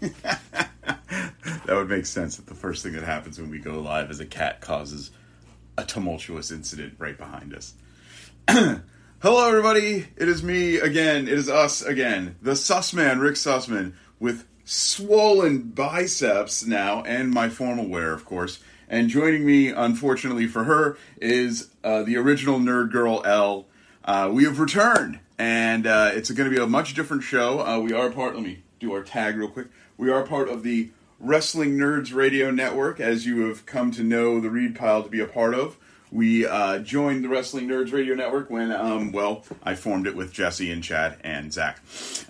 that would make sense that the first thing that happens when we go live is a cat causes a tumultuous incident right behind us. Hello, everybody. It is me again. It is us again. The Sussman, Rick Sussman, with swollen biceps now and my formal wear, of course. And joining me, unfortunately for her, is uh, the original nerd girl L. Uh, we have returned, and uh, it's going to be a much different show. Uh, we are part. Let me do our tag real quick. We are part of the Wrestling Nerds Radio Network, as you have come to know the Read Pile to be a part of. We uh, joined the Wrestling Nerds Radio Network when, um, well, I formed it with Jesse and Chad and Zach.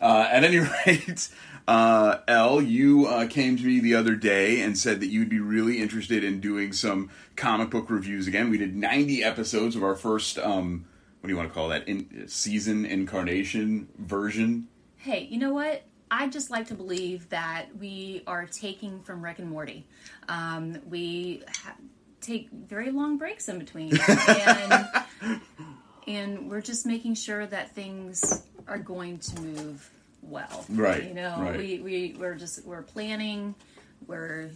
Uh, at any rate, uh, L, you uh, came to me the other day and said that you'd be really interested in doing some comic book reviews again. We did 90 episodes of our first, um, what do you want to call that, in, season incarnation version. Hey, you know what? I just like to believe that we are taking from Rick and Morty. Um, we ha- take very long breaks in between, and, and we're just making sure that things are going to move well. Right, You know, right. we, we we're just we're planning. We're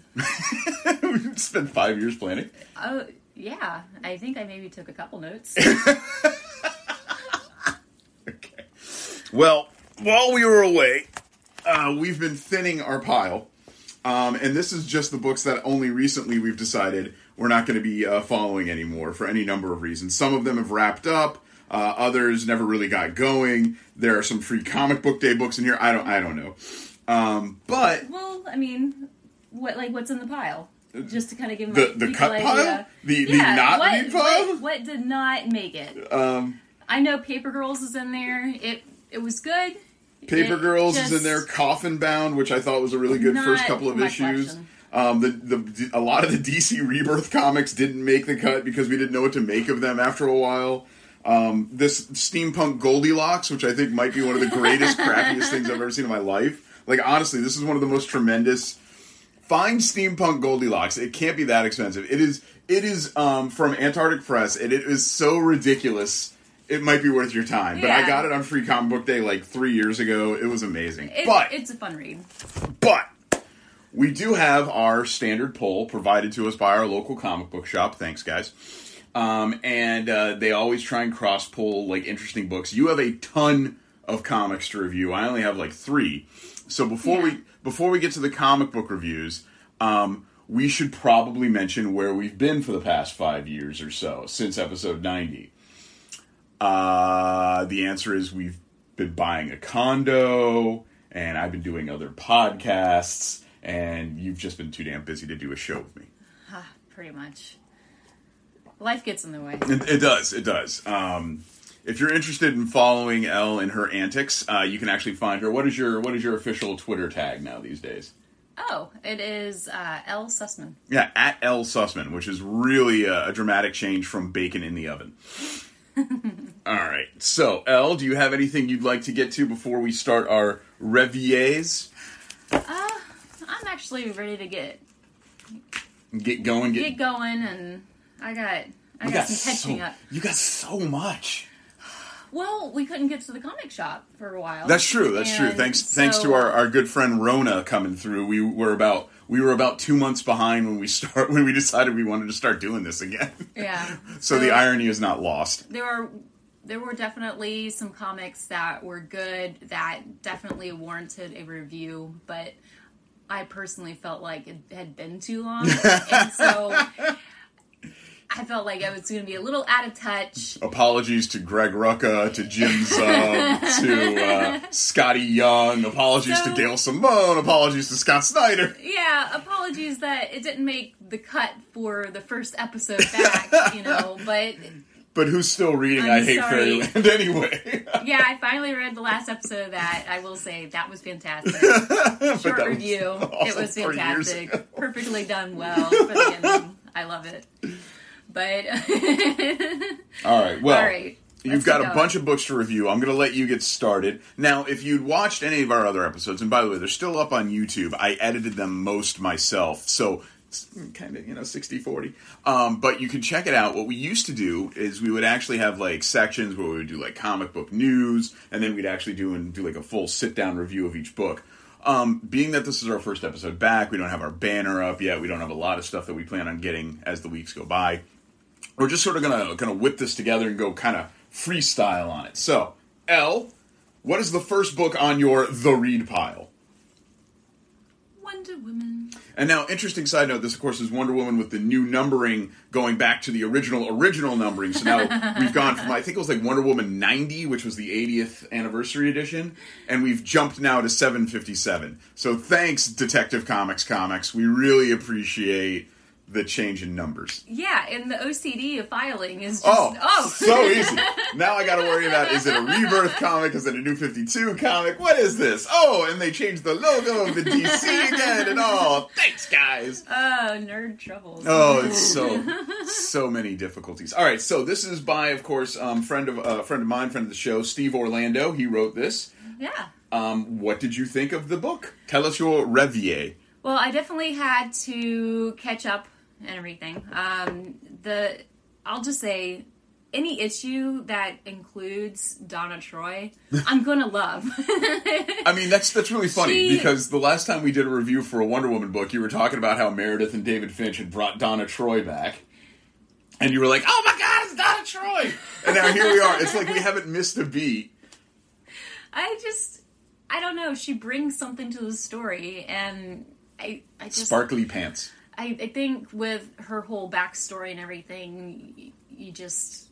we spent five years planning. oh yeah. I think I maybe took a couple notes. Okay. Well, while we were away, uh, we've been thinning our pile. Um, and this is just the books that only recently we've decided we're not going to be uh, following anymore for any number of reasons. Some of them have wrapped up. Uh, others never really got going. There are some free comic book day books in here. I don't. I don't know. Um, but well, I mean, what like what's in the pile? Just to kind of give The- the cut an pile? idea. The- the not what, pile? What, what did not make it? um, I know Paper Girls is in there. It it was good. Paper It Girls is in there. Coffin Bound, which I thought was a really good first couple of issues. Um, the, the a lot of the DC Rebirth comics didn't make the cut because we didn't know what to make of them after a while. Um, this steampunk Goldilocks, which I think might be one of the greatest, crappiest things I've ever seen in my life. Like honestly, this is one of the most tremendous. Find steampunk Goldilocks. It can't be that expensive. It is. It is um, from Antarctic Press, and it is so ridiculous. It might be worth your time. But I got it on Free Comic Book Day like three years ago. It was amazing. It, but it's a fun read. but we do have our standard poll provided to us by our local comic book shop. Thanks, guys. Um, and uh, they always try and cross poll like interesting books. You have a ton of comics to review. I only have like three. So before Yeah. we before we get to the comic book reviews, um, we should probably mention where we've been for the past five years or so since episode ninety. Uh, the answer is we've been buying a condo, and I've been doing other podcasts, and you've just been too damn busy to do a show with me. Ah, pretty much. Life gets in the way. It, it does. It does. Um, if you're interested in following Elle in her antics, uh, you can actually find her. What is your What is your official Twitter tag now these days? Oh, it is uh, L. Sussman. Yeah, at L Sussman, which is really a, a dramatic change from bacon in the oven. All right. So, Elle, do you have anything you'd like to get to before we start our reviers? Uh, I'm actually ready to get Get going. Get, get going, and I got I you got, some catching so, up. You got so much. Well, we couldn't get to the comic shop for a while. That's true. That's true. And Thanks. thanks to our, our good friend Rona coming through. We were about we were about two months behind when we start when we decided we wanted to start doing this again. yeah. so the irony is not lost. there were there were definitely some comics that were good that definitely warranted a review, but I personally felt like it had been too long, and so I felt like I was going to be a little out of touch. Apologies to Greg Rucka, to Jim Zub, to uh, Skottie Young. Apologies to So- Gail Simone. Apologies to Scott Snyder. Yeah, apologies that it didn't make the cut for the first episode back, you know, but But who's still reading I'm I Hate sorry. Fairyland anyway? yeah, I finally read the last episode of that. I will say that was fantastic. Short was review. also It was fantastic. Perfectly done well for the ending. I love it. But All right. Well, all right. You've got a bunch of books to review. I'm going to let you get started. Now, if you'd watched any of our other episodes, and by the way, they're still up on YouTube, I edited them most myself. So, kind of, you know, 60 40. Um, but you can check it out. What we used to do is we would actually have like sections where we would do like comic book news, and then we'd actually do and do like a full sit down review of each book. um, being that this is our first episode back, we don't have our banner up yet. We don't have a lot of stuff that we plan on getting as the weeks go by. We're just sort of gonna gonna whip this together and go kind of freestyle on it. So, L, what is the first book on your the read pile? Wonder Woman. And now, interesting side note: this, of course, is Wonder Woman with the new numbering going back to the original original numbering. So now we've gone from I think it was like Wonder Woman ninety, which was the 80th anniversary edition, and we've jumped now to seven fifty seven. So thanks, Detective Comics Comics. We really appreciate the change in numbers. Yeah, and the OCD of filing is just Oh, oh, so easy. Now I got to worry about is it a rebirth comic? Is it a new 52 comic? What is this? Oh, and they changed the logo of the DC again and all. Thanks, guys. oh, nerd troubles. Oh, it's so so many difficulties. All right, so this is by, of course, um, friend of uh, friend of mine, friend of the show, Steve Orlando. He wrote this. yeah. Um, what did you think of the book? Tell us your revier. Well, I definitely had to catch up and everything. Um, the I'll just say any issue that includes Donna Troy, I'm gonna love. I mean, that's that's really funny She- because the last time we did a review for a Wonder Woman book, you were talking about how Meredith and David Finch had brought Donna Troy back, and you were like, "Oh my God, it's Donna Troy!" And now here we are. It's like we haven't missed a beat. I just I don't know. She brings something to the story, and I I just Sparkly pants. I, I think with her whole backstory and everything, you, you just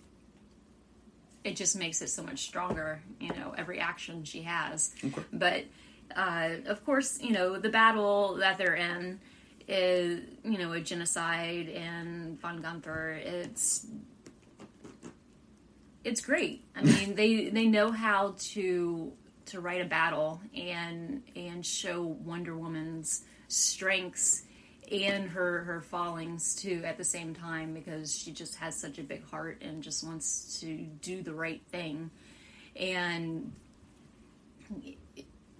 it just makes it so much stronger. You know, every action she has. Okay. But uh, of course, you know the battle that they're in is you know a genocide and von Gunther. It's it's great. I mean, they they know how to to write a battle and and show Wonder Woman's strengths and her her fallings too at the same time because she just has such a big heart and just wants to do the right thing and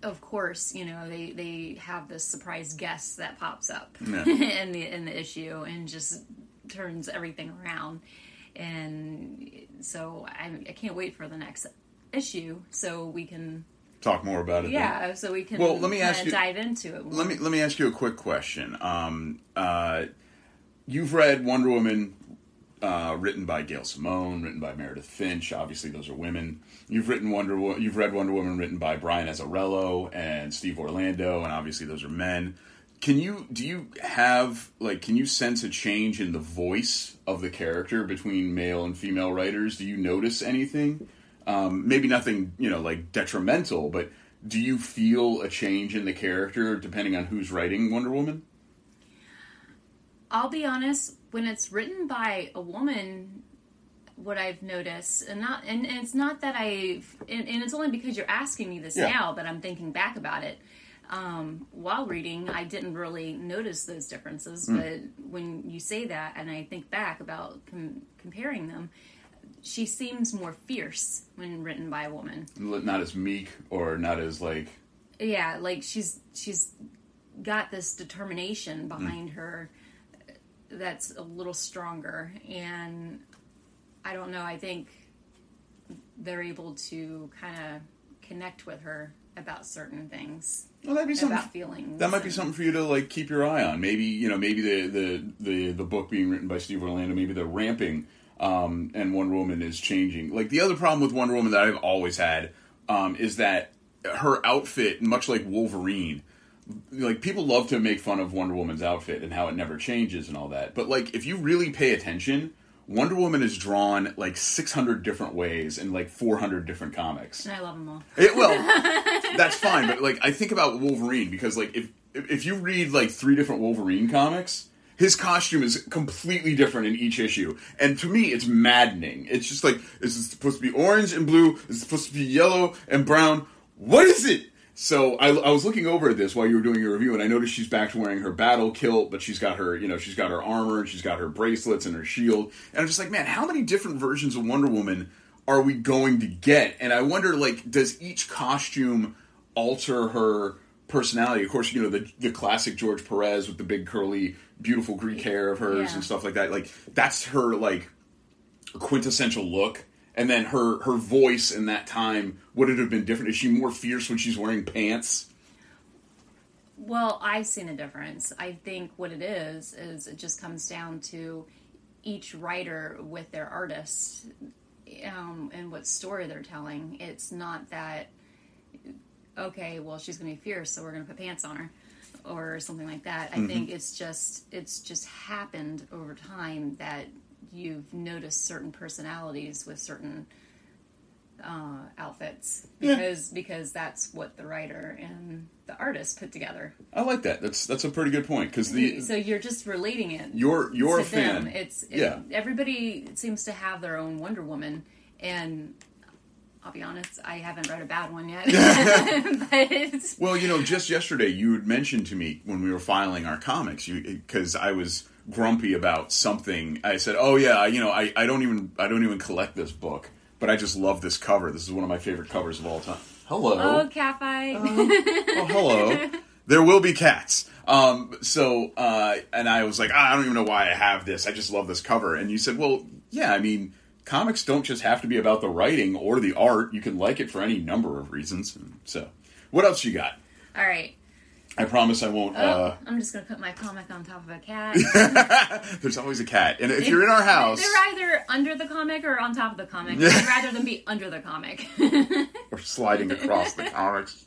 of course you know they they have this surprise guest that pops up Yeah. in the in the issue and just turns everything around and so I, I can't wait for the next issue so we can Talk more about it. then. yeah so we can Well, let me ask you- dive into it more. Let me let me ask you a quick question. Um, uh, you've read Wonder Woman, uh, written by Gail Simone, written by Meredith Finch. Obviously, those are women. You've written Wonder. Wo- You've read Wonder Woman, written by Brian Azzarello and Steve Orlando, and obviously those are men. Can you do you have like can you sense a change in the voice of the character between male and female writers? Do you notice anything? Um, maybe nothing you know like detrimental, but do you feel a change in the character depending on who's writing Wonder Woman? I'll be honest, when it's written by a woman, what I've noticed, and not, and, and it's not that I've, and, and it's only because you're asking me this Yeah. now that I'm thinking back about it. Um, while reading, I didn't really notice those differences, but when you say that, and I think back about com- comparing them, she seems more fierce when written by a woman. Not as meek or not as like yeah like she's she's got this determination mm. behind her uh, that's a little stronger and i don't know i think they're able to kind of connect with her about certain things well that'd be something about feelings that might be something for you to like keep your eye on. Maybe you know maybe the the the, the book being written by Steve Orlando, maybe the ramping um, and Wonder Woman is changing. Like the other problem with Wonder Woman that I've always had um, is that her outfit, much like Wolverine, like people love to make fun of Wonder Woman's outfit and how it never changes and all that. But like if you really pay attention, Wonder Woman is drawn like 600 different ways in like 400 different comics. and i love them all It, well, that's fine, but like I think about Wolverine because like if if if you read like three different Wolverine comics, his costume is completely different in each issue, and to me, it's maddening. It's just like is it supposed to be orange and blue? Is it supposed to be yellow and brown? What is it? So I, I was looking over at this while you were doing your review, and I noticed she's back to wearing her battle kilt, but she's got her, you know, she's got her armor and she's got her bracelets and her shield, and I'm just like, man, how many different versions of Wonder Woman are we going to get? And I wonder, like, does each costume alter her personality? Of course, you know the the classic George Perez with the big curly, beautiful Greek hair of hers Yeah. and stuff like that. Like that's her like quintessential look. And then her her voice in that time would it have been different? Is she more fierce when she's wearing pants? Well, I've seen a difference. I think what it is is it just comes down to each writer with their artist um, and what story they're telling. It's not that okay, well she's going to be fierce, so we're going to put pants on her or something like that. I think it's just it's just happened over time that you've noticed certain personalities with certain uh, outfits because because that's what the writer and the artist put together. I like that. That's that's a pretty good point because the so you're just relating it. you're you're a them. fan. It's it- Yeah. Everybody seems to have their own Wonder Woman, and I'll be honest, I haven't read a bad one yet. but Well, you know, just yesterday you had mentioned to me when we were filing our comics, because I was grumpy about something. I said, "Oh yeah, you know, I, I don't even I don't even collect this book, but I just love this cover. This is one of my favorite covers of all time." Hello. oh, cat fight. oh, hello. there will be cats. Um, so, uh, and I was like, "Ah, I don't even know why I have this. I just love this cover. And you said, well, yeah, I mean, comics don't just have to be about the writing or the art. You can like it for any number of reasons. So, what else you got? All right. I promise I won't. Oh, Uh, I'm just gonna put my comic on top of a cat. there's always a cat, and if you're in our house They're either under the comic or on top of the comic. I'd rather than be under the comic. or sliding across the comics.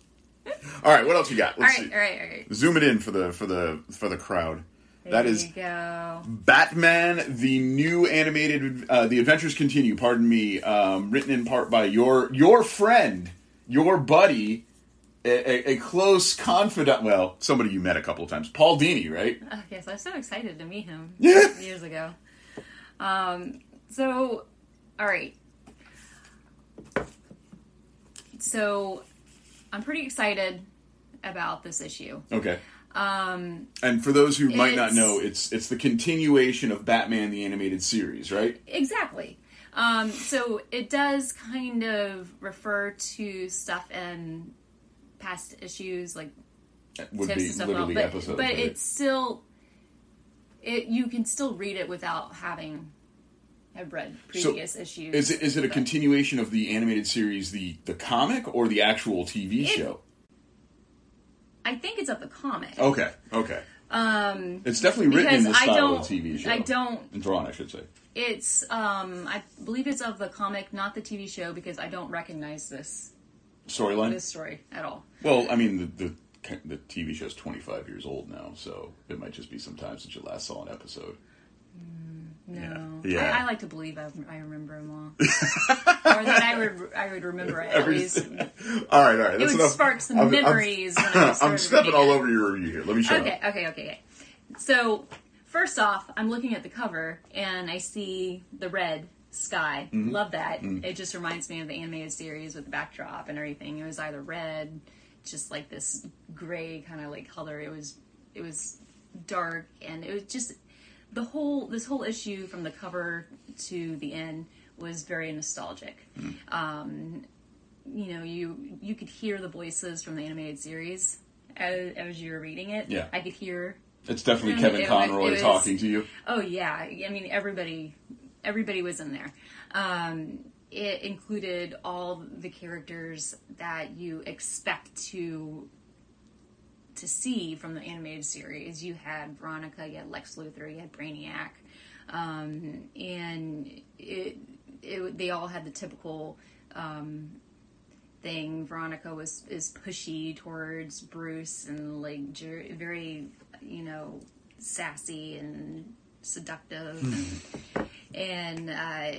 All right, what else you got? Let's right, see. all right, all right. Zoom it in for the for the for the crowd. There that is you go. Batman, the new animated, uh, the Adventures Continue. Pardon me, um, written in part by your your friend, your buddy, a, a, a close confidant. Well, somebody you met a couple of times, Paul Dini, right? Oh, yes, I was so excited to meet him Yeah. years ago. Um, so, all right. So, I'm pretty excited about this issue. Okay. Um, And for those who might not know, it's it's the continuation of Batman the animated series, right? exactly. Um, so it does kind of refer to stuff in past issues, like Would tips and stuff, literally but, episodes. but right? it's still it. You can still read it without having have read previous issues. Is it is it a but- continuation of the animated series, the the comic, or the actual TV It- show? I think it's of the comic. Okay, okay. Um, It's definitely written in the I style don't, of a TV show. I don't. And drawn, I should say. It's um, I believe it's of the comic, not the TV show, because I don't recognize this Storyline. this story at all. Well, I mean, the, the the TV show's 25 years old now, so it might just be some time since you last saw an episode. No, Yeah. Yeah. I, I like to believe I, I remember them all, or that I would I would remember it at Every- least. all right, all right. It would enough. spark some I'm- I'm- memories. when I I'm, stepping all over your review here. Let me shut Okay, up. okay, okay, okay. So, first off, I'm looking at the cover and I see the red sky. Mm-hmm. Love that. It just reminds me of the animated series with the backdrop and everything. It was either red, just like this gray kind of like color. It was it was dark and it was just the whole this whole issue from the cover to the end was very nostalgic. Mm. Um, you know, you you could hear the voices from the animated series as, as you were reading it. Yeah. I could hear. It's definitely It Kevin was- Conroy it was- talking to you. Oh yeah, I mean everybody, everybody was in there. Um, it included all the characters that you expect to to see from the animated series. You had Veronica, you had Lex Luthor, you had Brainiac, um, and it, it they all had the typical um, thing. Veronica was is pushy towards Bruce and like jer- very you know sassy and seductive. and uh,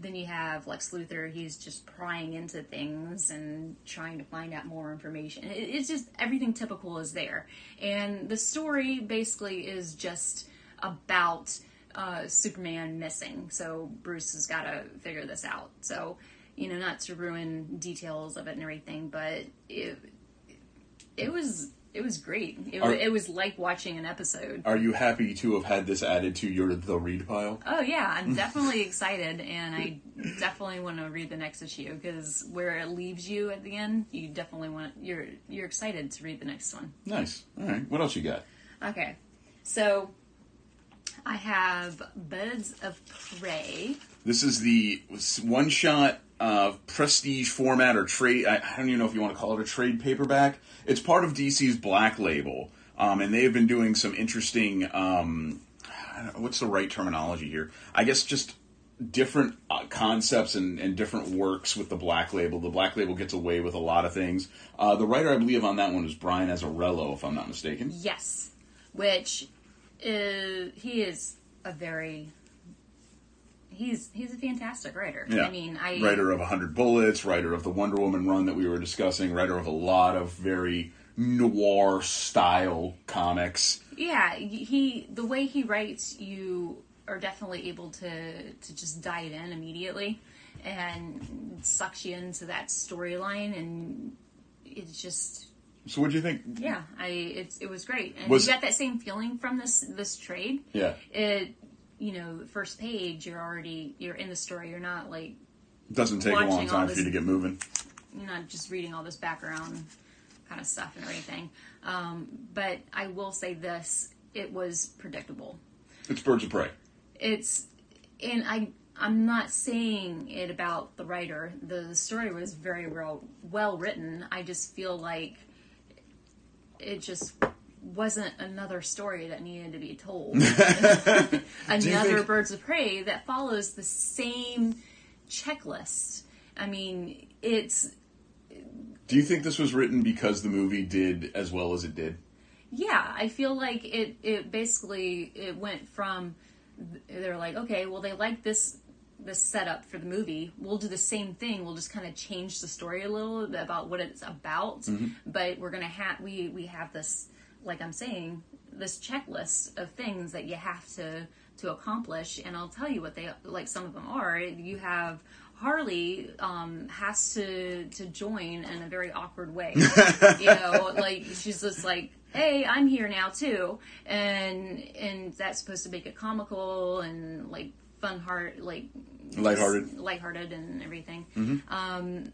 then you have Lex Luthor. He's just prying into things and trying to find out more information. It, it's just everything typical is there, and the story basically is just about uh, Superman missing. So Bruce has got to figure this out. So you know, not to ruin details of it and everything, but it it was it was great. It, Are- was, it was like watching an episode. Are you happy to have had this added to your the read pile? Oh yeah, I'm definitely excited, and I definitely want to read the next issue because where it leaves you at the end, you definitely want you're you're excited to read the next one. Nice. All right. What else you got? Okay, so I have Birds of Prey. This is the one shot uh, prestige format or trade. I, I don't even know if you want to call it a trade paperback. It's part of DC's Black Label. um, and they have been doing some interesting. Um, what's the right terminology here? I guess just different uh, concepts and, and different works with the Black Label. The Black Label gets away with a lot of things. Uh, the writer, I believe, on that one was Brian Azzarello, if I'm not mistaken. Yes, which is he is a very he's he's a fantastic writer. Yeah. I mean, I writer of 100 Bullets, writer of the Wonder Woman run that we were discussing, writer of a lot of very noir style comics. yeah he the way he writes you are definitely able to to just dive in immediately and sucks you into that storyline and it's just So, what do you think? yeah I it's it was great and Was- you got that same feeling from this this trade. Yeah. It you know first page you're already you're in the story you're not like it Doesn't take a long time for you to get moving. you're not just reading all this background kind of stuff and everything. Um, but I will say this: it was predictable. It's Birds of Prey. It's and I I'm not saying it about the writer. The story was very well well written. I just feel like it just wasn't another story that needed to be told. another think- Birds of Prey that follows the same checklist. I mean, it's Do you think this was written because the movie did as well as it did? yeah i feel like it it basically it went from they're like okay well they like this this setup for the movie we'll do the same thing we'll just kind of change the story a little bit about what it's about mm-hmm. but we're gonna have we we have this like i'm saying this checklist of things that you have to to accomplish and i'll tell you what they like some of them are you have Harley um, has to to join in a very awkward way. you know, like she's just like, "Hey, I'm here now too," and and that's supposed to make it comical and like fun heart, like Lighthearted. lighthearted and everything. Um,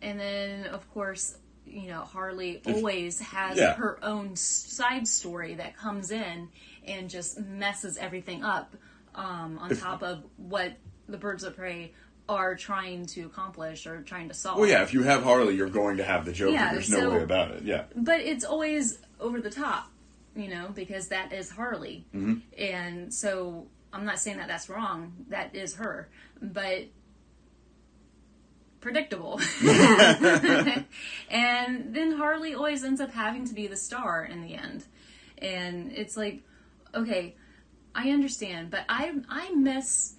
and then of course, you know, Harley always has Yeah. her own side story that comes in and just messes everything up um, on top of what the Birds of Prey are trying to accomplish or trying to solve. Well, yeah. If you have Harley, you're going to have the Joker. Yeah, There's no way about it. Yeah. but it's always over the top, you know, because that is Harley, and so I'm not saying that that's wrong. That is her, but predictable. and then Harley always ends up having to be the star in the end, and it's like, okay, I understand, but I I miss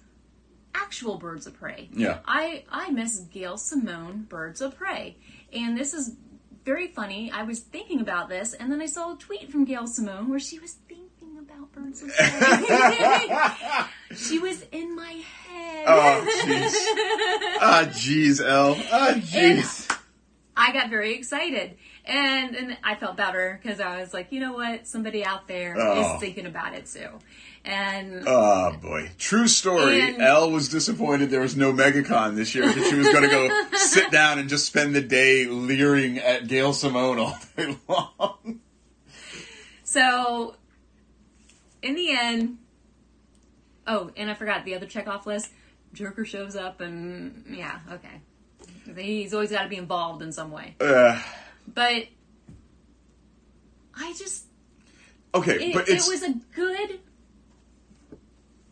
actual Birds of Prey. Yeah. I I miss Gail Simone Birds of Prey, and this is very funny. I was thinking about this, and then I saw a tweet from Gail Simone where she was thinking about Birds of Prey. she was in my head. Oh, jeez. Ah, jeez, L. Ah, jeez. I got very excited, and and I felt better because I was like, you know what, somebody out there is Oh. thinking about it too, and Oh boy. True story. And- Elle was disappointed there was no MegaCon this year because she was going to go sit down and just spend the day leering at Gail Simone all day long. So, in the end, oh, and I forgot the other checkoff list. Joker shows up, and yeah, okay. He's always got to be involved in some way. Uh, But I just, okay, it, but it was a good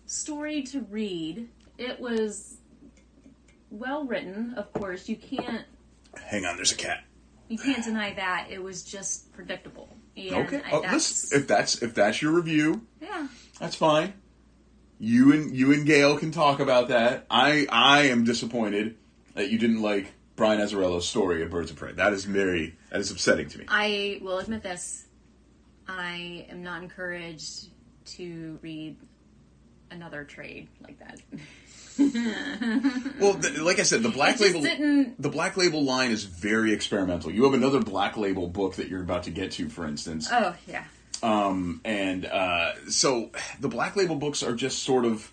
story to read. It was well written, of course. You can't hang on. There's a cat. you can't deny that. It was just predictable. And Okay. I- Oh, that's, listen, if that's if that's your review, yeah. that's fine. You and you and Gail can talk about that. I I am disappointed that you didn't like Brian Azzarello's story of Birds of Prey. That is very that is upsetting to me. I will admit this. I am not encouraged to read another trade like that. Well, th- like I said, the Black Label didn't- the Black Label line is very experimental. You have another Black Label book that you're about to get to, for instance. Oh yeah, Um, and uh, so the Black Label books are just sort of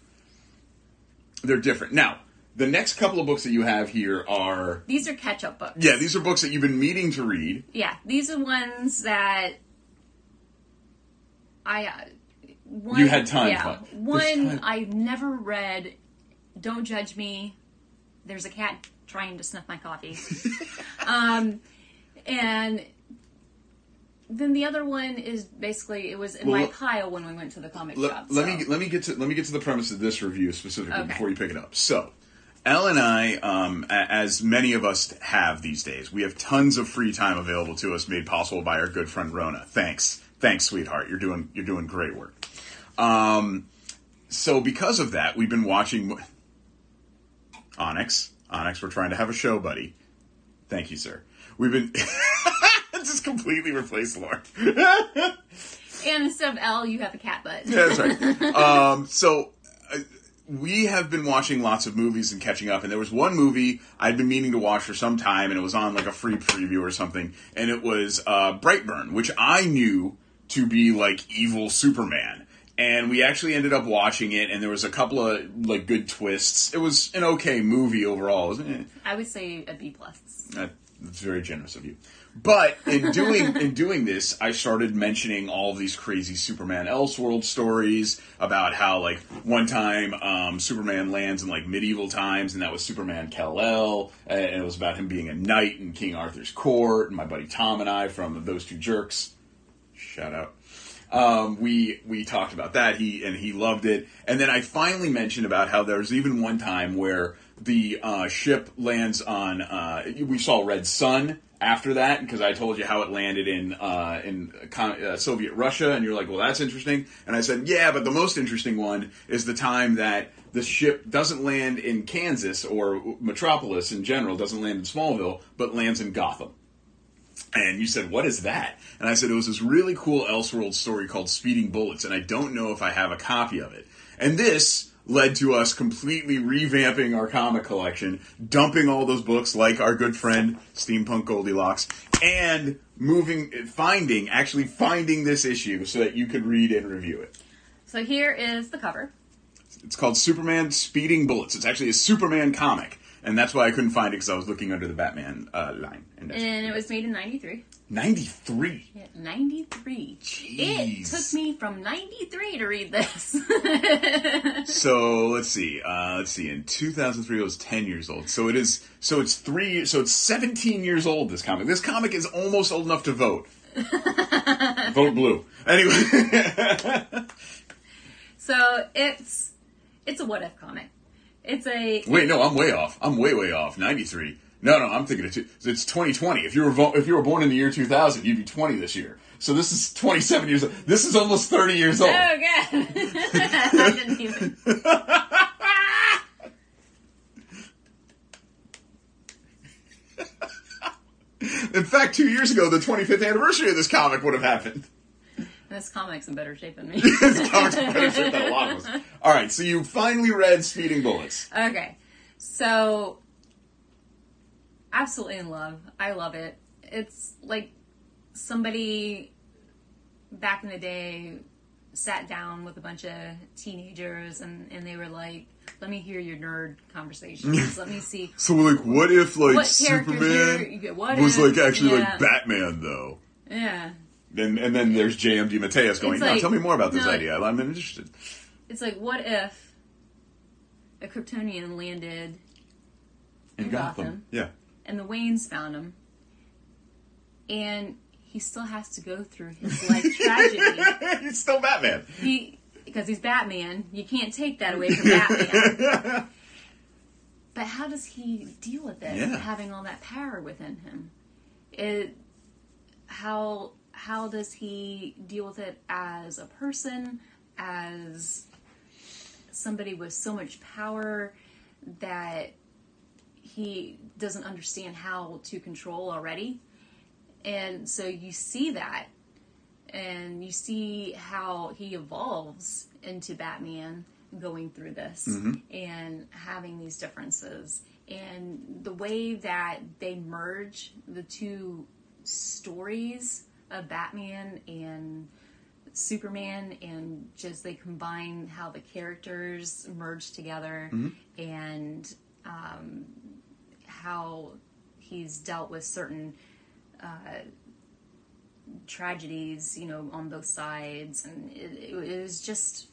they're different. Now, the next couple of books that you have here are these are catch-up books. yeah, these are books that you've been meaning to read. yeah, these are ones that I. Uh, one, You had time, Yeah, there's one time. I've never read. Don't judge me. There's a cat trying to sniff my coffee. um, and then the other one is basically it was in Well, my pile when we went to the comic let, shop. let so- me let me get to let me get to the premise of this review specifically Okay. before you pick it up. So, Elle and I, um, as many of us have these days, we have tons of free time available to us, made possible by our good friend Rona. Thanks, thanks, sweetheart. You're doing you're doing great work. Um, so because of that, we've been watching Onyx. Onyx, we're trying to have a show, buddy. Thank you, sir. We've been just completely replaced Lauren. And instead of L, you have a cat butt. Yeah, that's right. um, so uh, we have been watching lots of movies and catching up, and there was one movie I'd been meaning to watch for some time, and it was on like a free preview or something, and it was uh, Brightburn, which I knew to be like evil Superman. And we actually ended up watching it, and there was a couple of like good twists. It was an okay movie overall. It was, eh, I would say a B plus. that- That's very generous of you. But in doing in doing this, I started mentioning all these crazy Superman Elseworld stories about how like one time um, Superman lands in like medieval times, and that was Superman Kal El, and it was about him being a knight in King Arthur's court. And my buddy Tom and I from those two jerks, shout out. Um, we we talked about that. He and he loved it. And then I finally mentioned about how there was even one time where the uh, ship lands on. Uh, we saw Red Sun after that because I told you how it landed in uh, in uh, Soviet Russia, and you're like, well, that's interesting. And I said, yeah, but the most interesting one is the time that the ship doesn't land in Kansas or Metropolis in general, doesn't land in Smallville, but lands in Gotham. And you said, What is that? And I said, It was this really cool Elseworld story called Speeding Bullets, and I don't know if I have a copy of it. And this led to us completely revamping our comic collection, dumping all those books like our good friend Steampunk Goldilocks, and moving, finding, actually finding this issue so that you could read and review it. So here is the cover. It's called Superman Speeding Bullets. It's actually a Superman comic. And that's why I couldn't find it because I was looking under the Batman uh, line. And, And it was made in 93. 93. Yeah, 93. It took me from 93 to read this. So let's see. Uh, let's see. In 2003, I was 10 years old. So it is. So it's three. So it's 17 years old. This comic. This comic is almost old enough to vote. vote blue. Anyway. so it's it's a what if comic. It's a Wait, no, I'm way off. I'm way, way off. 93. No, no, I'm thinking of two, it's 2020. If you were vo- if you were born in the year 2000, you'd be 20 this year. So this is 27 years old. This is almost 30 years old. Oh god. I didn't even In fact, two years ago, the 25th anniversary of this comic would have happened. This comic's in better shape than me. this comic's better shit than a lot of us. All right, so you finally read Speeding Bullets. Okay. So absolutely in love. I love it. It's like somebody back in the day sat down with a bunch of teenagers and, and they were like, let me hear your nerd conversations. let me see So, like, what if like what Superman you're- you get- what was if- like actually yeah. like Batman though? Yeah. And and then there's J.M. DeMatteis going, It's no, tell me more about this no. idea. I'm interested. It's like, what if a Kryptonian landed In In Gotham. Gotham. Yeah. and the Waynes found him, and he still has to go through his life tragedy. He's still Batman. He because he's Batman. You can't take that away from Batman. but how does he deal with it? Yeah. Having all that power within him, it how how does he deal with it as a person, as somebody with so much power that he doesn't understand how to control already. And so you see that and you see how he evolves into Batman going through this mm-hmm. and having these differences and the way that they merge the two stories of Batman and Superman and just they combine how the characters merge together and um, how he's dealt with certain tragedies, you know, on both sides, and it, it was just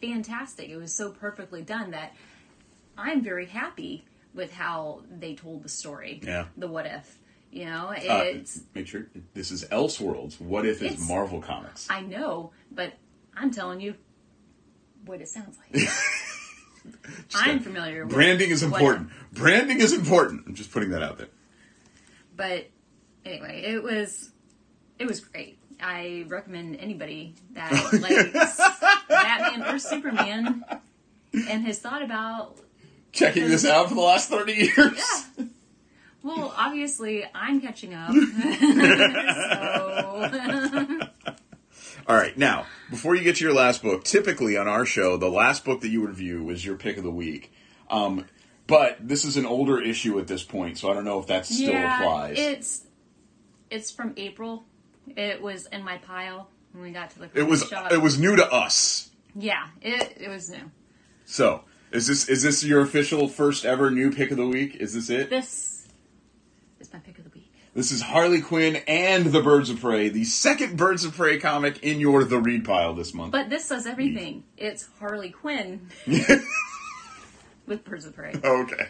fantastic. It was so perfectly done that I'm very happy with how they told the story. Yeah. The what if, You know, Uh, make sure this is Elseworlds. What if it's It's- Marvel Comics? I know, but I'm telling you what it sounds like. I'm familiar with Branding is what- important. Branding is important. I'm just putting that out there. but anyway, it was it was great. I recommend anybody that likes Batman or Superman and has thought about Checking this out for the last 30 years. yeah. Well, obviously, I'm catching up. so, All right, now before you get to your last book, typically on our show, the last book that you review was your pick of the week. Um, but this is an older issue at this point, so I don't know if that still yeah, applies. it's it's from April. It was in my pile when we got to the it was shop. it was new to us. yeah, it it was new. So is this is this your official first ever new pick of the week? Is this it? This is my pick of the week. This is Harley Quinn and the Birds of Prey, the second Birds of Prey comic in your The Read pile this month. But this says everything. It's Harley Quinn with Birds of Prey. okay.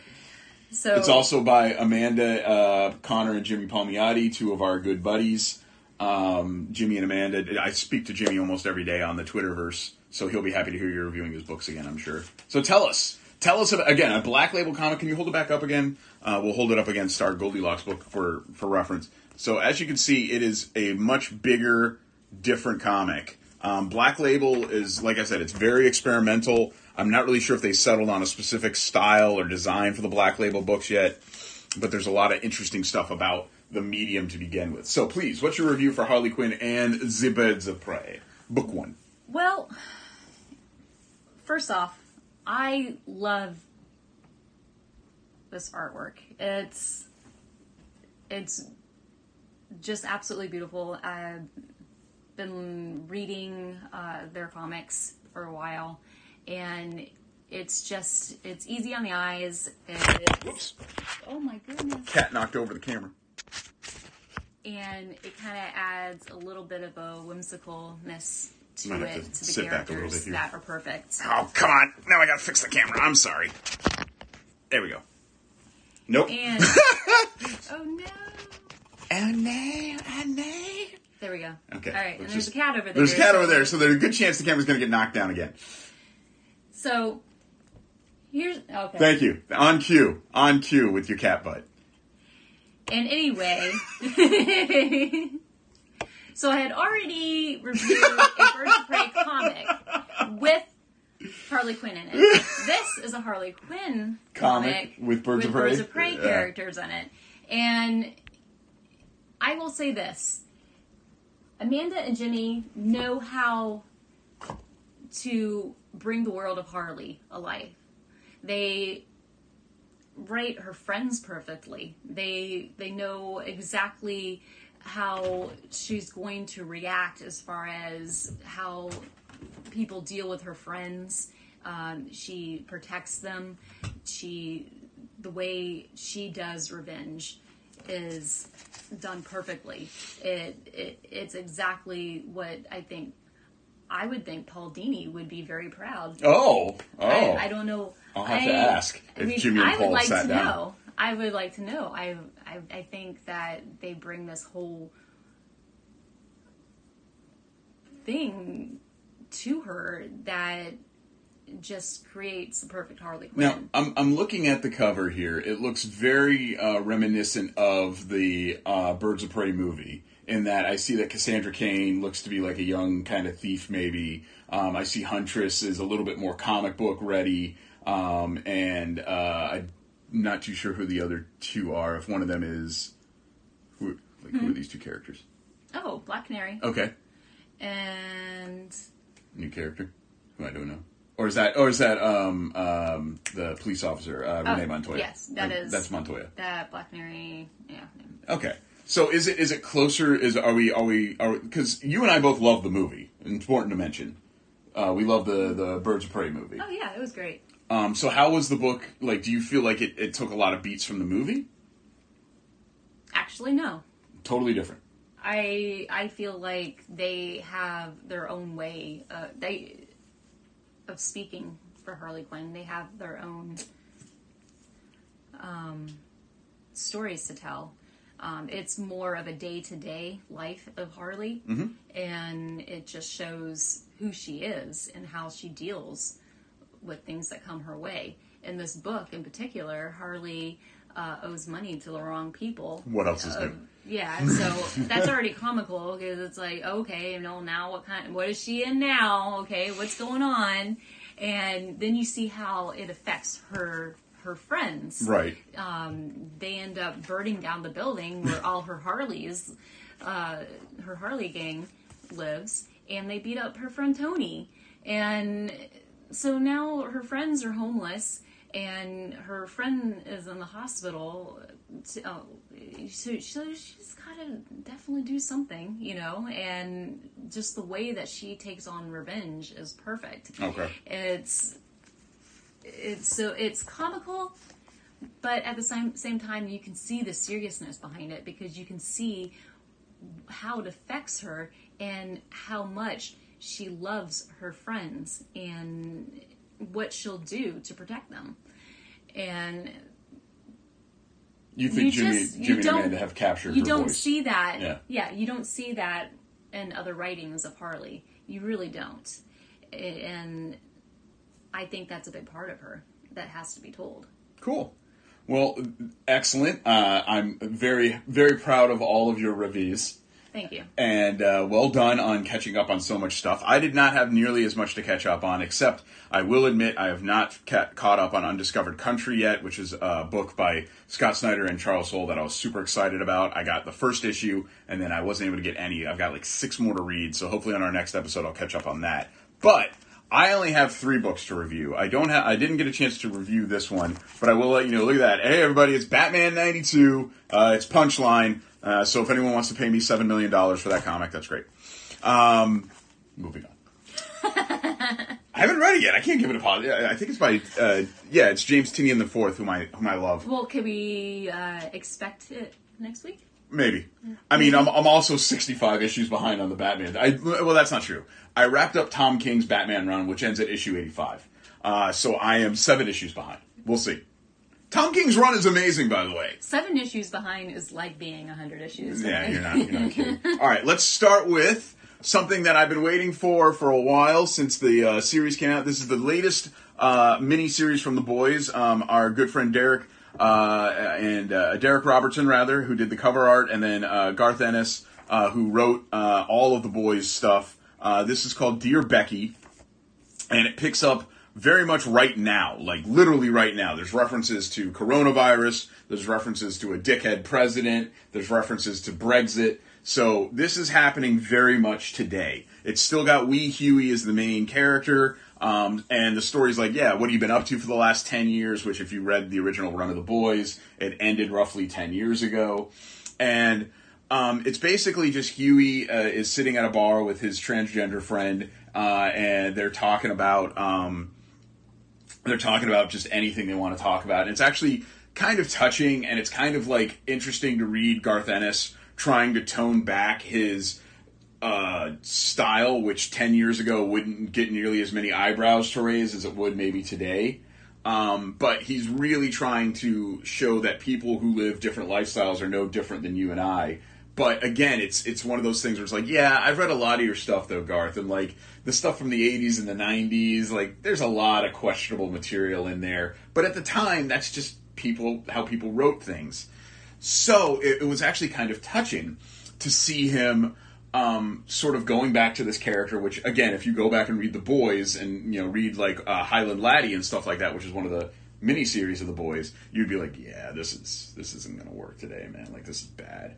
So It's also by Amanda, uh, Conner, and Jimmy Palmiotti, two of our good buddies. Um, Jimmy and Amanda. I speak to Jimmy almost every day on the Twitterverse, so he'll be happy to hear you reviewing his books again, I'm sure. So tell us. Tell us about, again a black label comic. Can you hold it back up again? Uh, we'll hold it up against our Goldilocks book for for reference. So as you can see, it is a much bigger, different comic. Um, black label is like I said, it's very experimental. I'm not really sure if they settled on a specific style or design for the black label books yet, but there's a lot of interesting stuff about the medium to begin with. So please, what's your review for Harley Quinn and the Birds of Prey? Book one. Well, first off, I love this artwork. It's it's just absolutely beautiful. I've been reading uh, their comics for a while, and it's just it's easy on the eyes. It's, Whoops. oh my goodness! Cat knocked over the camera. And it kind of adds a little bit of a whimsicalness to Might have it to to the sit back a little characters bit here. that are perfect. Oh, come on. Now I gotta fix the camera. I'm sorry. There we go. Nope. And oh no, Oh no, oh no. there we go. Okay. all right. And let's there's just- a cat over there. There's a cat over there, so there's a good chance the camera's gonna get knocked down again. So here's okay. Thank you. On cue. On cue with your cat butt. And anyway, so I had already reviewed a Birds of Prey comic with Harley Quinn in it. This is a Harley Quinn Comic comic with Birds of Prey? Birds of Prey Yeah. characters in it, and I will say this: Amanda and Jimmy know how to bring the world of Harley alive. They write her friends perfectly. They they know exactly how she's going to react as far as how people deal with her friends. Um, she protects them. She the way she does revenge is done perfectly. It, it it's exactly what I think. I would think Paul Dini would be very proud. Oh. Oh. I, I don't know. I'll have I, to ask I if mean, Jimmy and I Paul would like sat to down. know. I would like to know. I, I I think that they bring this whole thing to her that just creates the perfect Harley Quinn. Now, I'm, I'm looking at the cover here. It looks very uh, reminiscent of the uh, Birds of Prey movie, in that I see that Cassandra Cain looks to be like a young kind of thief, maybe. Um, I see Huntress is a little bit more comic book ready, um, and uh, I'm not too sure who the other two are. If one of them is. Who, like, who are these two characters? oh, Black Canary Okay. and New character? Who I don't know. Or is that, or is that um, um, the police officer, uh, Renee Oh, Montoya? yes, that Like, is- That's Montoya. that Black Canary. Yeah. Okay. So is it is it closer? Is are we are we are because you and I both love the movie. It's important to mention. Uh, we love the the Birds of Prey movie. Oh yeah, it was great. Um, so how was the book? Like, do you feel like it, it took a lot of beats from the movie? Actually, no. Totally different. I I feel like they have their own way. Uh, they of speaking for Harley Quinn. They have their own um, stories to tell. Um, it's more of a day to day life of Harley, and it just shows who she is and how she deals with things that come her way. In this book, in particular, Harley uh, owes money to the wrong people. What else is Uh, new? yeah, so that's already comical because it's like, okay, you know, now what kind? What is she in now? Okay, what's going on? And then you see how it affects her her friends. Right. They end up burning down the building where all her Harleys, uh, her Harley gang, lives, and they beat up her friend Tony. And so now her friends are homeless, and her friend is in the hospital. To, oh, so, so she's got to definitely do something, you know. And just the way that she takes on revenge is perfect. Okay. It's it's so it's comical, but at the same same time you can see the seriousness behind it because you can see how it affects her and how much she loves her friends and what she'll do to protect them. And You think you Jimmy, just- you Jimmy and Amanda have captured you don't voice? see that Yeah. you don't see that in other writings of harley you really don't and i think that's a big part of her that has to be told Cool. Well, excellent. Uh, I'm very, very proud of all of your reviews. Thank you and uh, well done on catching up on so much stuff. I did not have nearly as much to catch up on, except I will admit I have not ca- caught up on Undiscovered Country yet, which is a book by Scott Snyder and Charles Soule that I was super excited about. I got the first issue, and then I wasn't able to get any. I've got like six more to read, so hopefully on our next episode I'll catch up on that. But I only have three books to review. I don't have. I didn't get a chance to review this one, but I will let you know. Look at that! Hey, everybody! It's Batman '92. Uh, it's Punchline. Uh, so if anyone wants to pay me seven million dollars for that comic, that's great. Um, moving on. I haven't read it yet. I can't give it a pause. I think it's by uh, yeah, it's James Tynion the Fourth, whom I whom I love. well can we uh, expect it next week Maybe. I mean, I'm, I'm also 65 issues behind on the Batman. I, well, that's not true. I wrapped up Tom King's Batman run, which ends at issue 85. Uh, so I am seven issues behind. We'll see. Tom King's run is amazing, by the way. seven issues behind is like being a 100 issues Yeah, you're not, you're not kidding. All right, let's start with something that I've been waiting for for a while since the uh, series came out. This is the latest uh, mini series from the boys. Um, our good friend Darick uh, and uh, Darick Robertson, rather, who did the cover art, and then uh, Garth Ennis, uh, who wrote uh, all of the boys' stuff. Uh, this is called Dear Becky and it picks up very much right now, like literally right now. There's references to coronavirus, there's references to a dickhead president, there's references to Brexit. So this is happening very much today. It's still got Wee Hughie as the main character, um, and the story's like, yeah, what have you been up to for the last 10 years? Which, if you read the original run of the boys, it ended roughly 10 years ago. And um, it's basically just Hughie uh, is sitting at a bar with his transgender friend, uh, and they're talking about um, they're talking about just anything they want to talk about. And it's actually kind of touching, and it's kind of like interesting to read Garth Ennis trying to tone back his uh, style, which ten years ago wouldn't get nearly as many eyebrows to raise as it would maybe today. Um, but he's really trying to show that people who live different lifestyles are no different than you and I. But again, it's it's one of those things where it's like, yeah, I've read a lot of your stuff though, Garth, and like the stuff from the '80s and the '90s, like there's a lot of questionable material in there. But at the time, that's just people how people wrote things. So it, it was actually kind of touching to see him um, sort of going back to this character. Which again, if you go back and read the boys and you know read like uh, Highland Laddie and stuff like that, which is one of the mini series of the boys, you'd be like, yeah, this is this isn't gonna work today, man. Like this is bad.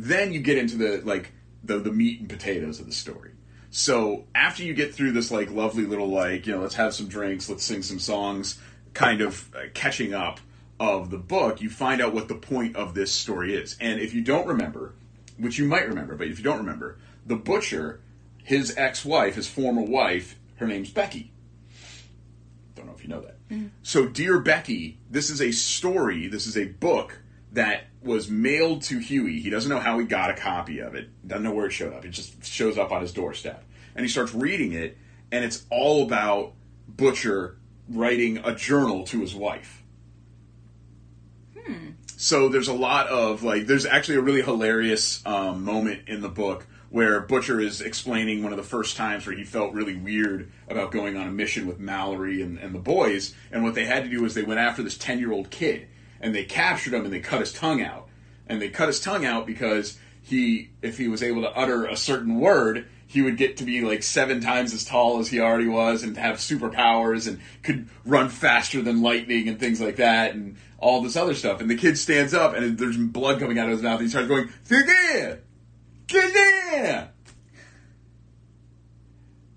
Then you get into the like the the meat and potatoes of the story. So after you get through this like lovely little like you know let's have some drinks, let's sing some songs, kind of uh, catching up of the book, you find out what the point of this story is. And if you don't remember, which you might remember, but if you don't remember, the butcher, his ex-wife, his former wife, her name's Becky. Don't know if you know that. So, Dear Becky, this is a story, this is a book that was mailed to Hughie. He doesn't know how he got a copy of it, doesn't know where it showed up. It just shows up on his doorstep. And he starts reading it, and it's all about Butcher writing a journal to his wife. so there's a lot of like there's actually a really hilarious um, moment in the book where Butcher is explaining one of the first times where he felt really weird about going on a mission with Mallory and, and the boys, and what they had to do was they went after this ten year old kid and they captured him and they cut his tongue out, and they cut his tongue out because he if he was able to utter a certain word he would get to be like seven times as tall as he already was and have superpowers and could run faster than lightning and things like that and all this other stuff. And the kid stands up and there's blood coming out of his mouth and he starts going, Get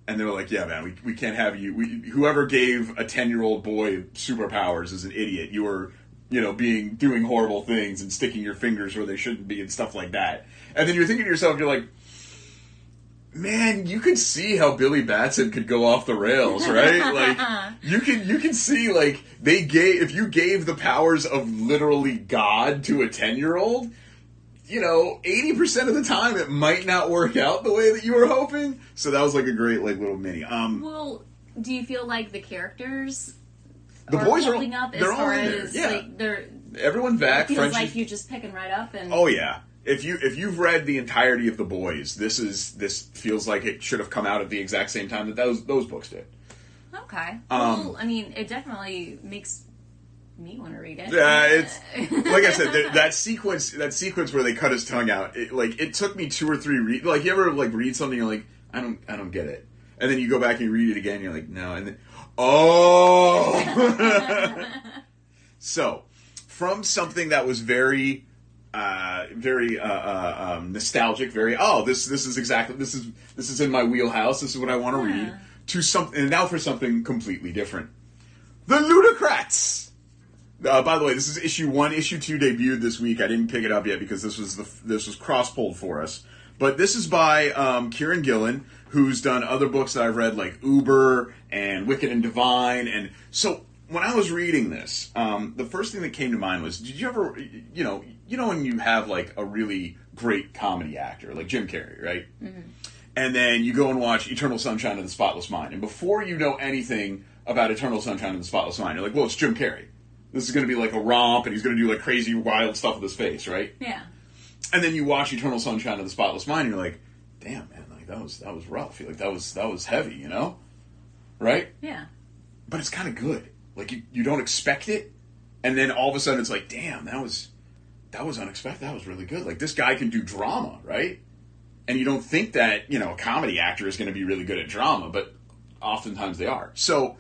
And they were like, yeah, man, we, we can't have you. We, whoever gave a 10 year old boy superpowers is an idiot. You were, you know, being, doing horrible things and sticking your fingers where they shouldn't be and stuff like that. And then you're thinking to yourself, you're like, man, you could see how Billy Batson could go off the rails, right? like you can you can see like they gave if you gave the powers of literally God to a ten year old, you know, eighty percent of the time it might not work out the way that you were hoping. So that was like a great like little mini. Um, well, do you feel like the characters? The boys are up they're all in there. Yeah. like they're everyone's back. feels like you just picking right up and Oh yeah. If you if you've read the entirety of the boys, this is this feels like it should have come out at the exact same time that those those books did. okay. Um, well, I mean, it definitely makes me want to read it. Yeah, it's like I said, that, that sequence, that sequence where they cut his tongue out, it, like it took me two or three. Re- like you ever like read something, you're like, I don't, I don't get it, and then you go back and you read it again, you're like, no, and then, oh. so, from something that was very, uh, very uh, uh, um, nostalgic, very oh, this this is exactly this is this is in my wheelhouse. This is what I want to Yeah. read. To something, and now for something completely different. The Ludocrats. Uh, by the way, this is issue one. Issue two debuted this week. I didn't pick it up yet because this was the this was cross pulled for us. But this is by um, Kieron Gillen, who's done other books that I've read, like Uber and Wicked and Divine. And so when I was reading this, um, the first thing that came to mind was, did you ever, you know, you know when you have like a really great comedy actor, like Jim Carrey, right? and then you go and watch Eternal Sunshine of the Spotless Mind. And before you know anything about Eternal Sunshine of the Spotless Mind, you're like, well, it's Jim Carrey. This is going to be like a romp, and he's going to do like crazy, wild stuff with his face, right? yeah. And then you watch Eternal Sunshine of the Spotless Mind, and you're like, damn, man, that was that was rough. Like that was that was heavy, you know, right? Yeah. But it's kind of good. Like you, you don't expect it, and then all of a sudden it's like, damn, that was that was unexpected. That was really good. Like this guy can do drama, right? And you don't think that you know a comedy actor is going to be really good at drama, but oftentimes they are. So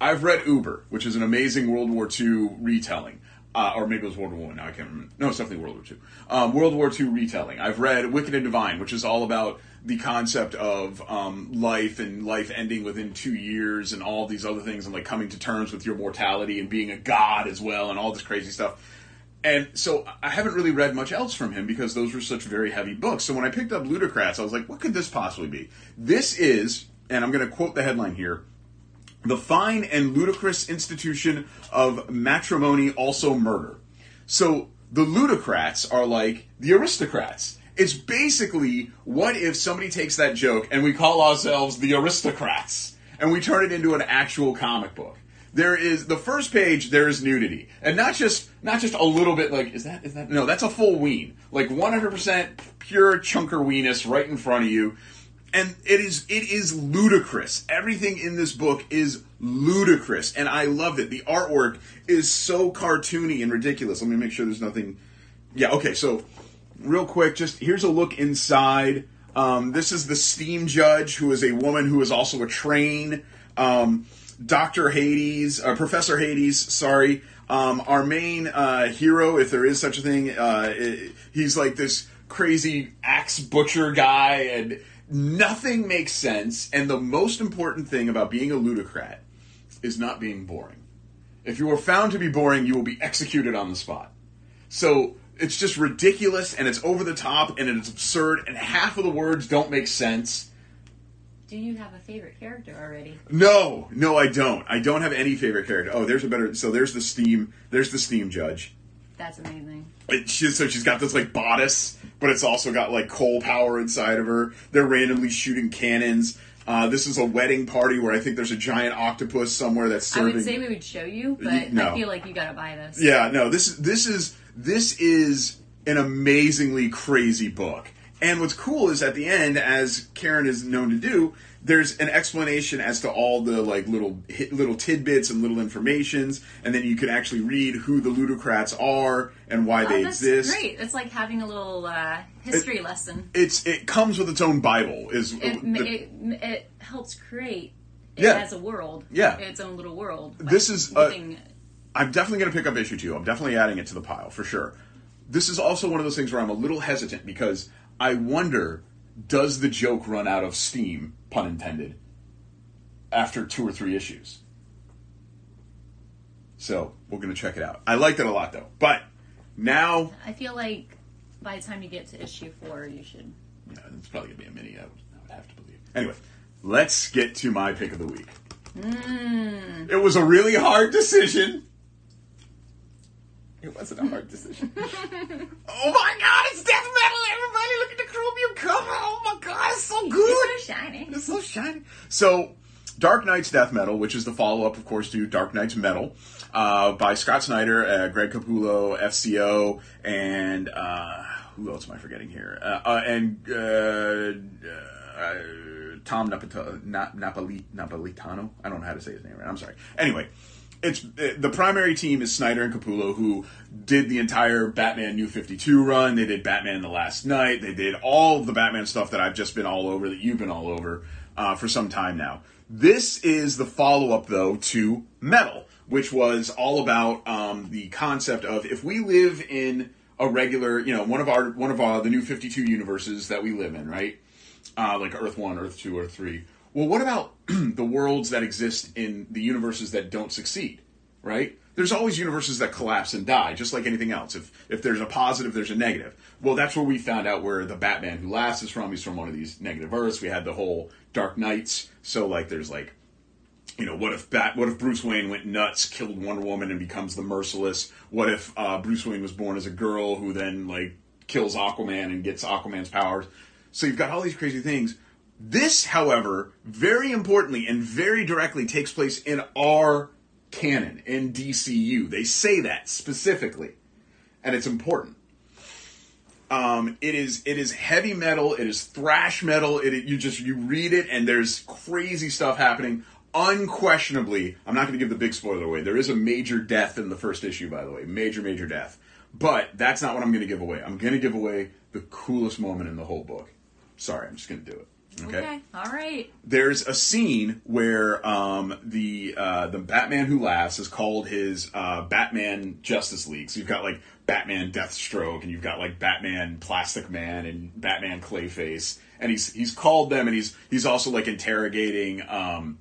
I've read Uber, which is an amazing World War II retelling. Uh, or maybe it was World War One. Now I can't remember. No, it's definitely World War Two. Um, World War Two retelling. I've read Wicked and Divine, which is all about the concept of um, life and life ending within two years, and all these other things, and like coming to terms with your mortality and being a god as well, and all this crazy stuff. And so I haven't really read much else from him because those were such very heavy books. So when I picked up Ludocrats, I was like, what could this possibly be? This is, and I'm going to quote the headline here the fine and ludicrous institution of matrimony also murder. So the ludocrats are like the aristocrats. It's basically what if somebody takes that joke and we call ourselves the aristocrats and we turn it into an actual comic book. There is the first page. There is nudity, and not just not just a little bit. Like is that is that no? That's a full ween, like 100 percent pure chunker weenus right in front of you and it is it is ludicrous. Everything in this book is ludicrous, and I loved it. The artwork is so cartoony and ridiculous. Let me make sure there's nothing. Yeah, okay. So, real quick, just here's a look inside. Um, this is the Steam Judge, who is a woman who is also a train. Um, Doctor Hades, uh, Professor Hades. Sorry. Um, our main uh, hero, if there is such a thing, uh, i- he's like this crazy axe butcher guy, and nothing makes sense. And the most important thing about being a ludocrat is not being boring. If you are found to be boring, you will be executed on the spot. So it's just ridiculous and it's over the top and it's absurd and half of the words don't make sense. Do you have a favorite character already? No, no, I don't. I don't have any favorite character. Oh, there's a better. So there's the steam. There's the steam judge. That's amazing. She, so she's got this like bodice, but it's also got like coal power inside of her. They're randomly shooting cannons. Uh, this is a wedding party where I think there's a giant octopus somewhere that's serving. I would say we would show you, but No. I feel like you gotta buy this. Yeah, no, this is this is This is an amazingly crazy book. And what's cool is at the end, as Kieron is known to do, there's an explanation as to all the like little little tidbits and little informations, and then you can actually read who the ludocrats are and why Oh, they that's exist. great. It's like having a little uh, history lesson. It's it comes with its own Bible. Is It, the- it, it helps create it Yeah. as a world. Yeah. Its own little world. This is, uh, giving- I'm definitely going to pick up issue two. I'm definitely adding it to the pile for sure. This is also one of those things where I'm a little hesitant because I wonder does the joke run out of steam, pun intended, after two or three issues? So we're going to check it out. I liked it a lot though. But now, I feel like by the time you get to issue four, you should. yeah, it's probably going to be a mini, I would, I would have to believe. Anyway, let's get to my pick of the week. Hmm. It was a really hard decision. It wasn't a hard decision. oh my god, it's death metal, everybody! Look at the chromium cover! Oh my god, it's so good! It's so shiny. It's so shiny. So, Dark Nights Death Metal, which is the follow up, of course, to Dark Nights Metal, uh, by Scott Snyder, uh, Greg Capullo, FCO, and uh, who else am I forgetting here? Uh, uh, and uh, uh, Tom Napata- Na- Napoli- Napolitano. I don't know how to say his name right. I'm sorry. Anyway. It's uh, the primary team is Snyder and Capullo, who did the entire Batman New Fifty Two run. They did Batman the Last Knight. They did all the Batman stuff that I've just been all over, that you've been all over uh, for some time now. This is the follow up, though, to Metal, which was all about um, the concept of if we live in a regular, you know, one of our one of our the New Fifty Two universes that we live in, right? uh, like Earth One, Earth Two, Earth Three. Well, what about the worlds that exist in the universes that don't succeed? Right? There's always universes that collapse and die, just like anything else. If if there's a positive, there's a negative. Well, that's where we found out where the Batman who laughs is from. He's from one of these negative Earths. We had the whole Dark Knights. So like, there's like you know, what if Bat, what if Bruce Wayne went nuts, killed Wonder Woman, and becomes the Merciless? What if uh, Bruce Wayne was born as a girl who then like kills Aquaman and gets Aquaman's powers? So you've got all these crazy things. This, however, very importantly and very directly takes place in our canon in DCU. They say that specifically, and it's important. Um, it is it is heavy metal. It is thrash metal. It you just you read it and there's crazy stuff happening. Unquestionably, I'm not going to give the big spoiler away. There is a major death in the first issue, by the way, major major death. But that's not what I'm going to give away. I'm going to give away the coolest moment in the whole book. Sorry, I'm just going to do it. Okay. All right. There's a scene where um, the uh, the Batman who laughs is called his uh, Batman Justice League. So you've got like Batman Deathstroke, and you've got like Batman Plastic Man and Batman Clayface, and he's he's called them, and he's he's also like interrogating um,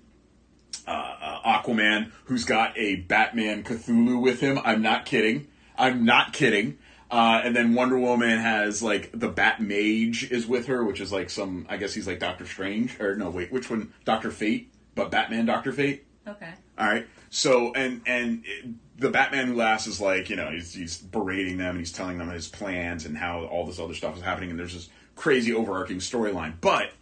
uh, uh, Aquaman, who's got a Batman Cthulhu with him. I'm not kidding. I'm not kidding. Uh, and then Wonder Woman has like the Bat Mage is with her, which is like some. I guess he's like Doctor Strange, or no, wait, which one? Doctor Fate, but Batman Doctor Fate. Okay. All right. So and and it, the Batman who laughs is like you know he's he's berating them and he's telling them his plans and how all this other stuff is happening and there's this crazy overarching storyline. But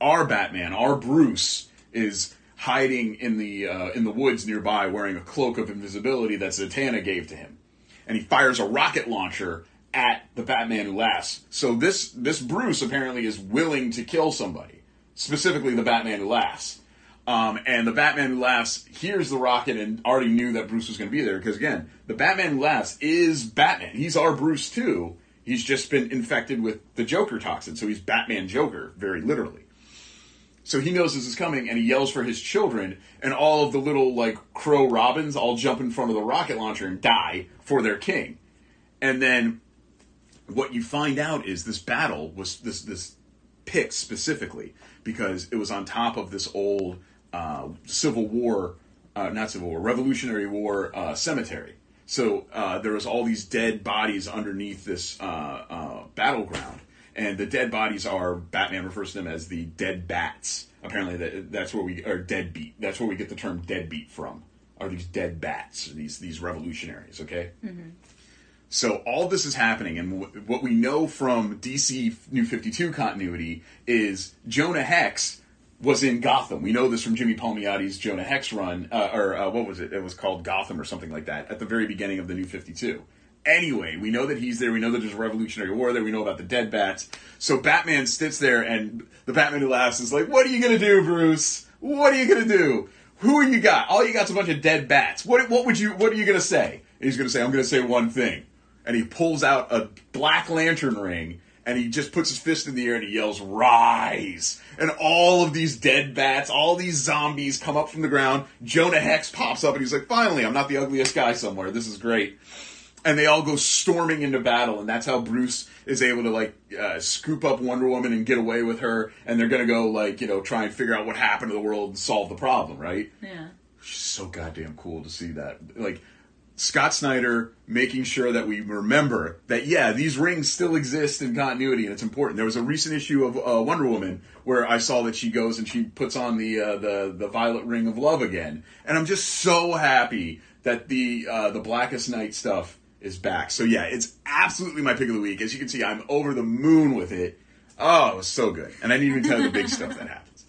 our Batman, our Bruce, is hiding in the uh, in the woods nearby, wearing a cloak of invisibility that Zatanna gave to him, and he fires a rocket launcher at the Batman who laughs. So this this Bruce apparently is willing to kill somebody, specifically the Batman who laughs. Um, and the Batman who laughs hears the rocket and already knew that Bruce was going to be there because again, the Batman who laughs is Batman. He's our Bruce too. He's just been infected with the Joker toxin, so he's Batman Joker, very literally. So he knows this is coming, and he yells for his children, and all of the little like crow robins all jump in front of the rocket launcher and die for their king. And then what you find out is this battle was this this picked specifically because it was on top of this old uh, Civil War, uh, not Civil War, Revolutionary War uh, cemetery. So uh, there was all these dead bodies underneath this uh, uh, battleground, and the dead bodies are Batman refers to them as the dead bats. Apparently, that, that's where we are deadbeat. That's where we get the term deadbeat from. Are these dead bats? These these revolutionaries? Okay. So all this is happening, and w- what we know from DC New Fifty Two continuity is Jonah Hex was in Gotham. We know this from Jimmy Palmiotti's Jonah Hex run, uh, or uh, what was it? It was called Gotham or something like that at the very beginning of the New Fifty Two. Anyway. We know that he's there. We know that there's a Revolutionary War there. We know about the dead bats. So Batman sits there, and the Batman who laughs is like, "What are you gonna do, Bruce? What are you gonna do? Who are you got? All you got's a bunch of dead bats. What what would you what are you gonna say?" And he's gonna say, "I'm gonna say one thing." And he pulls out a black lantern ring and he just puts his fist in the air and he yells, Rise! And all of these dead bats, all these zombies come up from the ground. Jonah Hex pops up and he's like, Finally, I'm not the ugliest guy somewhere. This is great. And they all go storming into battle, and that's how Bruce is able to like uh, scoop up Wonder Woman and get away with her. And they're gonna go like you know try and figure out what happened to the world and solve the problem, right? Yeah. Just so goddamn cool to see that. Like Scott Snyder making sure that we remember that yeah, these rings still exist in continuity and it's important. There was a recent issue of uh, Wonder Woman where I saw that she goes and she puts on the uh, the the violet ring of love again, and I'm just so happy that the uh, the Blackest Night stuff is back. So yeah, it's absolutely my pick of the week. As you can see, I'm over the moon with it. Oh, it was so good, and I didn't even tell you the big stuff that happens.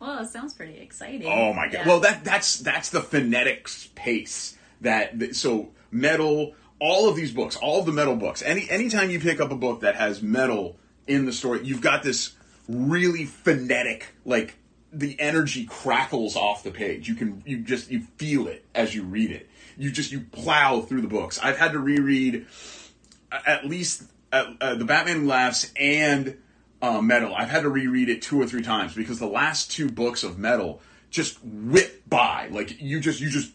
Well, it sounds pretty exciting. Oh my god! Yeah. Well, that that's that's the phonetic pace that that- so metal. All of these books, all of the metal books. Any anytime you pick up a book that has metal in the story, you've got this really phonetic like the energy crackles off the page. You can you just you feel it as you read it. You just you plow through the books. I've had to reread at least uh, uh, the Batman Laughs and uh, Metal. I've had to reread it two or three times because the last two books of Metal just whip by. Like you just you just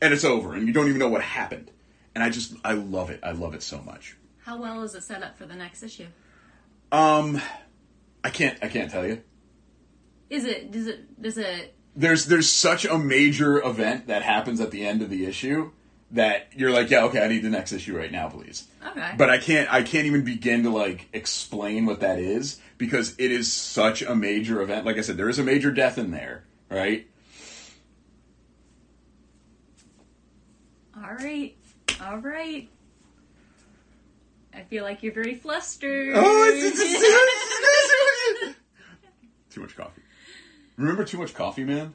and it's over and you don't even know what happened. And I just I love it. I love it so much. How well is it set up for the next issue? Um, I can't I can't tell you. Is it? Does it? Does it? There's there's such a major event that happens at the end of the issue that you're like, yeah, okay, I need the next issue right now, please. Okay. But I can't I can't even begin to like explain what that is because it is such a major event. Like I said, there is a major death in there, right? all right. All right. I feel like you're very flustered. Oh, it's too much coffee. Remember too much coffee, man?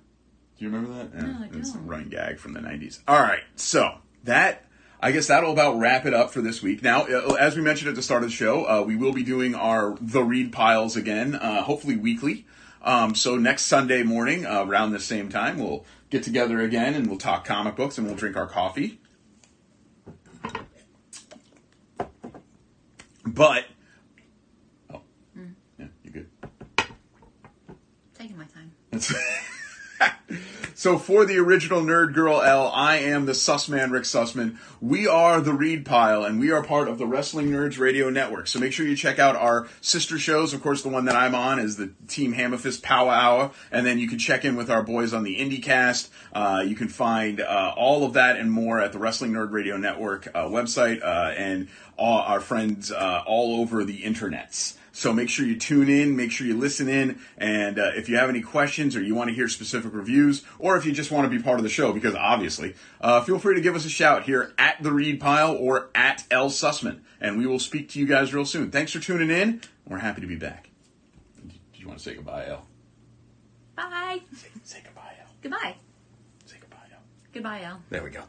Do you remember that? No, I It's a don't. running gag from the '90s. All right, so that I guess that'll about wrap it up for this week. Now, uh, as we mentioned at the start of the show, uh, we will be doing our the read piles again, uh, hopefully weekly. Um, so next Sunday morning, uh, around the same time, we'll get together again and we'll talk comic books and we'll drink our coffee. But oh, Hmm. yeah, you good? Taking my time. so for the original Nerd Girl L, I am the Sussman Rick Sussman. We are the Read Pile, and we are part of the Wrestling Nerds Radio Network. So make sure you check out our sister shows. Of course, the one that I'm on is the Team Hammerfist Power Hour, and then you can check in with our boys on the IndieCast. Uh, you can find uh, all of that and more at the Wrestling Nerd Radio Network uh, website, uh, and all our friends uh, all over the internets. So make sure you tune in, make sure you listen in, and uh, if you have any questions or you want to hear specific reviews, or if you just want to be part of the show, because obviously, uh, feel free to give us a shout here at the Read Pile or at L Sussman, and we will speak to you guys real soon. Thanks for tuning in. We're happy to be back. Do you want to say goodbye, L? Bye. Say, say goodbye, L. Goodbye. Say goodbye, L. Goodbye, Al. There we go.